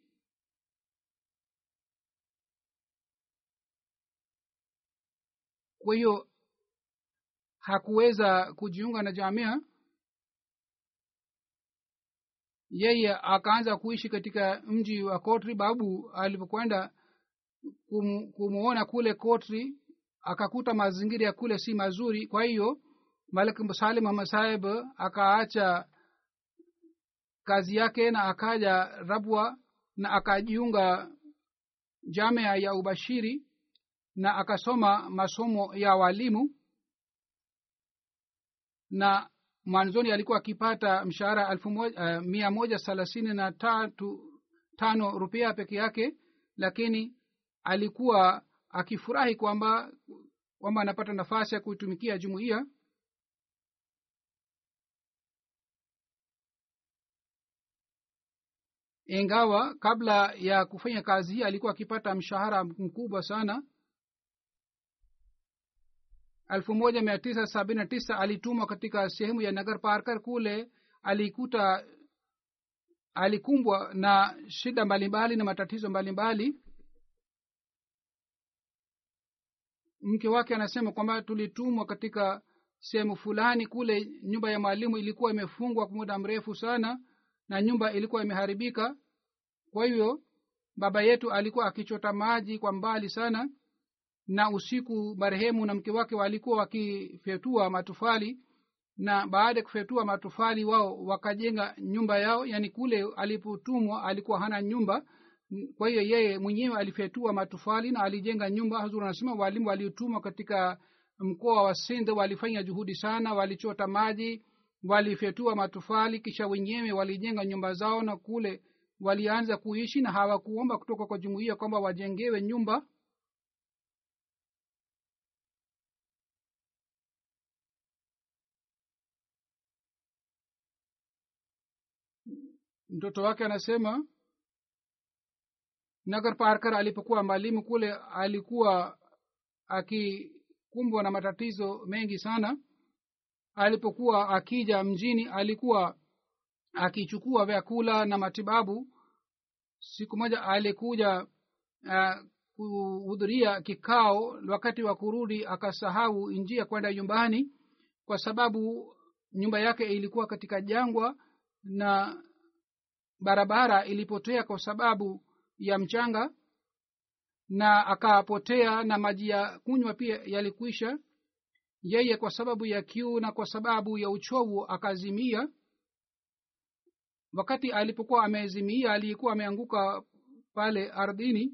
Kwa hiyo hakuweza kujiunga na jamia yeye akaanza kuishi katika mji wa kotri babu alipokwenda kum, kumuona kule kotri akakuta mazingira ya kule si mazuri. Kwa hiyo malik salim muhamad saib akaacha kazi yake na akaja rabwa na akajiunga jamea ya ubashiri na akasoma masomo ya walimu na mwanzoni alikuwa akipata mshahara elfu moja, uh, mia moja thelathini na tatu tano rupia peke yake lakini alikuwa akifurahi kwamba kwamba anapata nafasi ya kuitumikia jumuiya. Ingawa kabla ya kufanya kazi hii alikuwa akipata mshahara mkubwa sana elfu moja mia tisa sabini na tisa alitumwa katika sehemu ya nagar parkar kule. Alikuta alikumbwa na shida mbalimbali na matatizo mbalimbali. Mke wake anasema kwamba tulitumwa katika sehemu fulani kule. Nyumba ya mwalimu ilikuwa imefungwa kwa muda mrefu sana na nyumba ilikuwa imeharibika. Kwa hivyo baba yetu alikuwa akichota maji kwa mbali sana na usiku marehemu na mke wake walikuwa wakifyetua matofali na baada ya kufyetua matofali wao wakajenga nyumba yao yani kule alipotumwa alikuwa hana nyumba. Kwa hiyo yeye mwenyewe alifyetua matofali na alijenga nyumba. Hazur anasema walimu waliotumwa katika mkoa wa sindh walifanya juhudi sana walichota maji walifyetua matofali kisha wenyewe walijenga nyumba zao na kule walianza kuishi na hawakuomba kutoka kwa jumuiya kwamba wajengewe nyumba mtoto wake anasema nagar parkar alipokuwa mwalimu kule alikuwa akikumbwa na matatizo mengi sana. Alipokuwa akija mjini alikuwa akichukua vyakula na matibabu. Siku moja alikuja uh, kuhudhuria kikao wakati wa kurudi akasahau njia kwenda nyumbani kwa sababu nyumba yake ilikuwa katika jangwa na barabara ilipotea kwa sababu ya mchanga na akapotea na maji ya kunywa pia yalikuisha yeye kwa sababu ya kiu na kwa sababu ya uchovu akazimia. Wakati alipokuwa amezimia aliyekuwa ameanguka pale ardhini.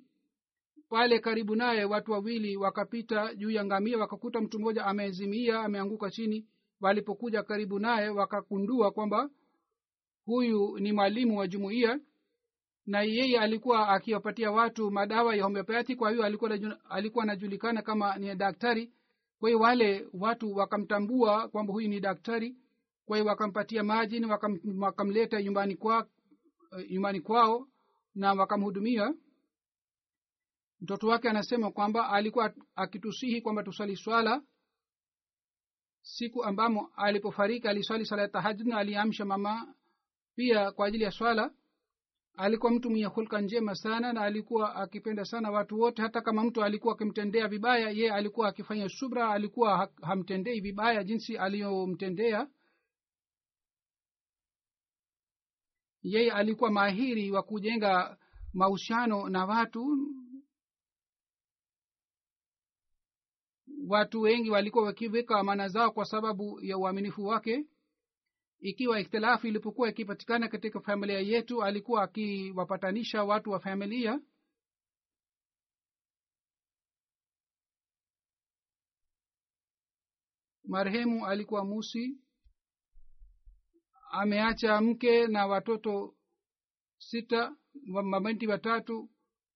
Pale karibu naye watu wawili wakapita juu ya ngamia wakakuta mtu mmoja amezimia ameanguka chini. Walipokuja karibu naye wakakundua kwamba huyu ni mwalimu wa jumuiya na yeye alikuwa akiwapatia watu madawa ya homeopati kwa hiyo alikuwa alikuwa anajulikana kama ni daktari. Kwa hiyo wale watu wakamtambua kwamba huyu ni daktari kwa hiyo wakampatia maji na wakam, wakamleta nyumbani kwa nyumbani kwao na wakamhudumia. Mtoto wake anasema kwamba alikuwa akitusihi kwamba tusali swala. Siku ambamo alipofariki aliswali sala ya tahajud na aliamsha mama pia kwa ajili ya swala alikuwa mtu mwenye hulka njema sana na alikuwa akipenda sana watu wote. Hata kama mtu alikuwa akimtendea vibaya ye alikuwa akifanya subra alikuwa hamtendei vibaya jinsi aliyomtendea. Yeye alikuwa mahiri wa kujenga mahusiano na watu. Watu wengi walikuwa wakiweka amana zao kwa sababu ya uaminifu wake ikiwa ikhtilafu ilipokuwa ikipatikana katika familia yetu alikuwa akiwapatanisha watu wa familia. Marehemu alikuwa musi. Ameacha mke na watoto sita mabinti watatu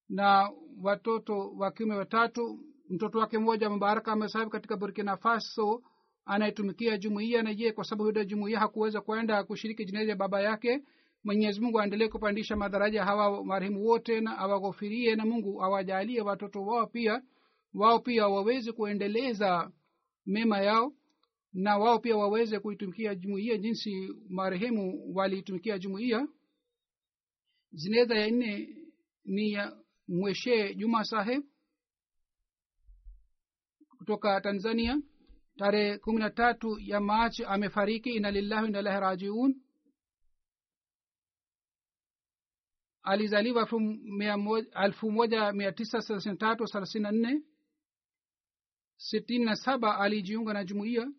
na watoto wa kiume watatu. Mtoto wake mmoja mubaraka amesahibu katika burkina faso anayetumikia jumuiya na je kwa sababu ya jumuiya hakuweza kwenda kushiriki jinezi ya baba yake mwenyezi mungu aendelee kupandisha madaraja hawa marehemu wote na awaghofirie na mungu awajalie watoto wao pia wao pia waweze kuendeleza mema yao na wao pia waweze kuitumikia jumuiya jinsi marehemu waliitumikia jumuiya. Zineza ya nne ni mweshee juma saheb kutoka tanzania tarehe kumi na tatu ya machi amefariki. Ina lillahi inalahi rajiun. Alizaliwa elfu moja mia tisa thelathini tatu thelathini na nne. Sitini na saba alijiunga na jumuiya.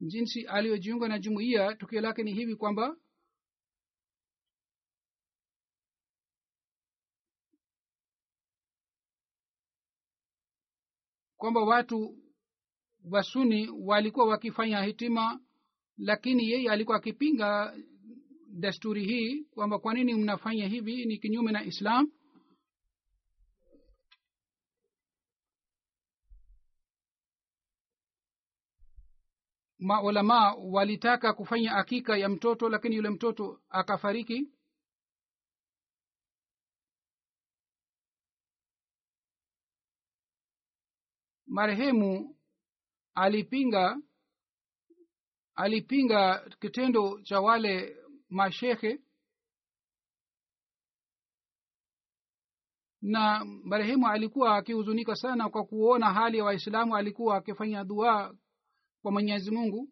Jinsi aliyojiunga na jumuiya tukio lake ni hivi kwamba kwamba watu wasuni walikuwa wakifanya hitima lakini yeye alikuwa akipinga desturi hii kwamba kwa nini mnafanya hivi ni kinyume na islam. Maulamaa walitaka kufanya akika ya mtoto lakini yule mtoto akafariki. Marehemu alipinga alipinga kitendo cha wale mashekhe na marehemu alikuwa akihuzunika sana kwa kuona hali ya waislamu alikuwa akifanya dua kwa mwenyezi mungu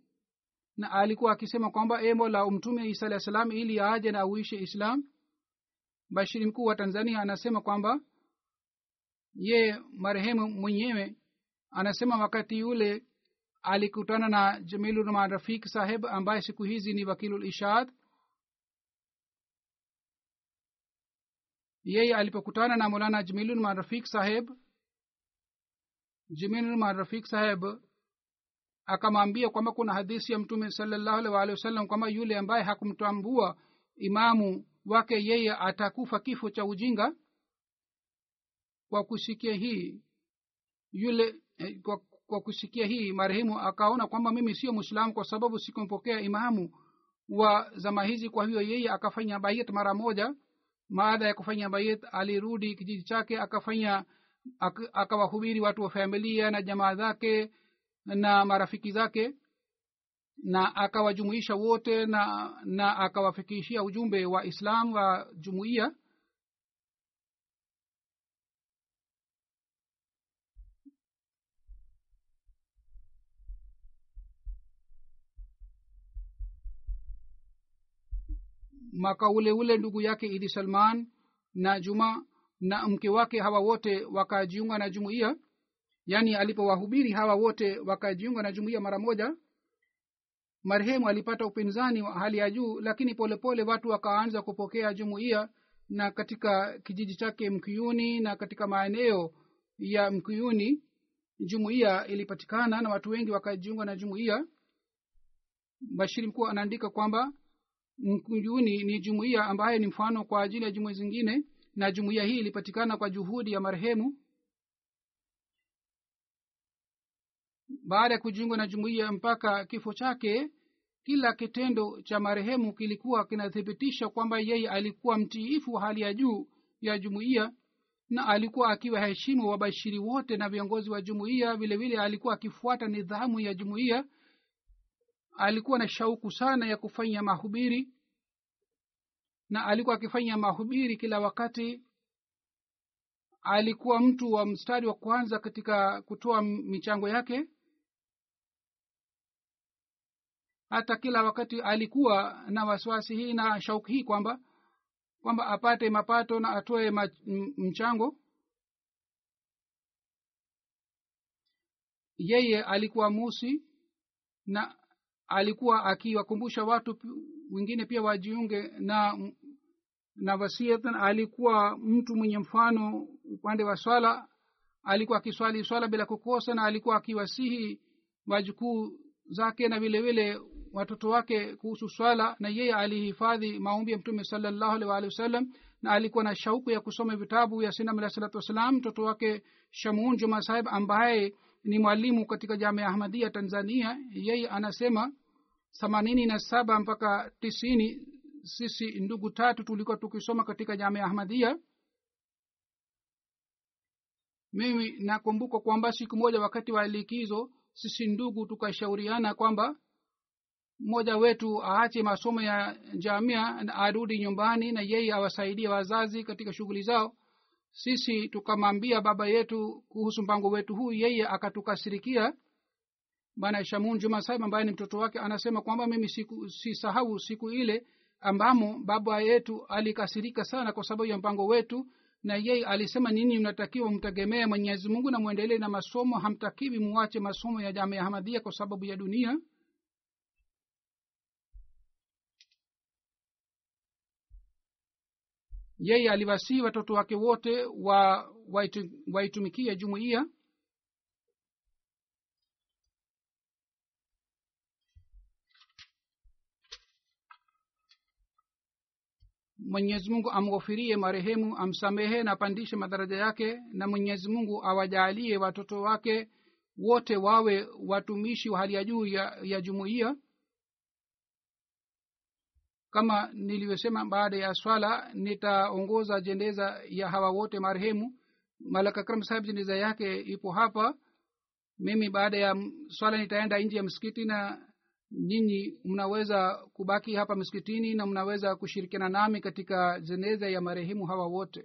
na alikuwa akisema kwamba e mola umtume isa alah salam ili aje na auishe islam. Bashiri mkuu wa tanzania anasema kwamba ye marehemu mwenyewe anasema wakati yule alikutana na jamilurahman rafik saheb ambaye siku hizi ni wakilul ishad yeye alipokutana na molana jamilurahman rafik saheb jamilurahman rafik saheb akamwambia kwamba kuna hadisi ya mtume salallahu alih waalihi wasallam kwamba yule ambaye hakumtambua imamu wake yeye atakufa kifo cha ujinga. Kwa kusikia hii yule kwa, kwa kusikia hii marehemu akaona kwamba mimi sio mwislamu kwa sababu sikumpokea imamu wa zama hizi. Kwa hiyo yeye akafanya bayet mara moja. Baada ya kufanya bayet alirudi kijiji chake akafanya akawahubiri watu wa familia na jamaa zake na marafiki zake na akawajumuisha wote na na akawafikishia ujumbe wa islam wa jumuiya mwaka ule ule ndugu yake idi salman na juma na mke wake hawa wote wakajiunga na jumuiya. Yaani alipowahubiri hawa wote wakajiunga na jumuiya mara moja marehemu alipata upinzani wa hali ya juu lakini polepole pole watu wakaanza kupokea jumuiya na katika kijiji chake mkiuni na katika maeneo ya mkuyuni jumuiya ilipatikana na watu wengi wakajiunga na jumuiya. Bashiri mkuu anaandika kwamba mkuyuni ni jumuiya ambayo ni mfano kwa ajili ya jumuiya zingine na jumuiya hii ilipatikana kwa juhudi ya marehemu. Baada ya kujiungwa na jumuiya mpaka kifo chake kila kitendo cha marehemu kilikuwa kinathibitisha kwamba yeye alikuwa mtiifu wa hali ya juu ya jumuiya na alikuwa akiwaheshimu wabashiri wote na viongozi wa jumuiya. Vile vile alikuwa akifuata nidhamu ya jumuiya alikuwa na shauku sana ya kufanya mahubiri na alikuwa akifanya mahubiri kila wakati alikuwa mtu wa mstari wa kwanza katika kutoa michango yake. Hata kila wakati alikuwa na wasiwasi hii na shauku hii kwamba kwamba apate mapato na atoe mchango. Yeye alikuwa musi na alikuwa akiwakumbusha watu wengine pia wajiunge na na wasiatan alikuwa mtu mwenye mfano upande wa swala alikuwa akiswali swala bila kukosa na alikuwa akiwasihi wajukuu zake na vile vile watoto wake kuhusu swala na yeye alihifadhi maombi ya mtume salallahu alih waalihi wasallam na alikuwa na shauku ya kusoma vitabu ya sinam alah salatu wassalam mtoto wake shamun juma sahib ambaye ni mwalimu katika jamia ahmadia tanzania. Yeye anasema themanini na saba mpaka tisini sisi ndugu tatu tulikuwa tukisoma katika jamia ahmadia mimi nakumbuka kwamba siku moja wakati wa likizo sisi ndugu tukashauriana kwamba mmoja wetu aache masomo ya jamia na arudi nyumbani na yeye awasaidie wazazi katika shughuli zao sisi tukamwambia baba yetu kuhusu mpango wetu huu yeye akatukasirikia. Bana shamun juma saib ambaye ni mtoto wake anasema kwamba mimi siku sisahau siku ile ambamo baba yetu alikasirika sana kwa sababu ya mpango wetu na yeye alisema nini mnatakiwa mtegemee mwenyezi mungu na mwendelee na masomo hamtakiwi muwache masomo ya jamii ya hamadhia kwa sababu ya dunia yeye aliwasihi watoto wake wote wa waitumikie jumuiya. Mwenyezi mungu amghofirie marehemu amsamehe na apandishe madaraja yake na mwenyezi mungu awajaalie watoto wake wote wawe watumishi wa hali ya juu ya, ya jumuiya kama nilivyosema baada ya swala nitaongoza jendeza ya hawa wote marehemu. Malaka akram sahib jendeza yake ipo hapa. Mimi baada ya swala nitaenda nje ya msikiti na nyinyi mnaweza kubaki hapa msikitini na mnaweza kushirikiana nami katika jeneza ya marehemu hawa wote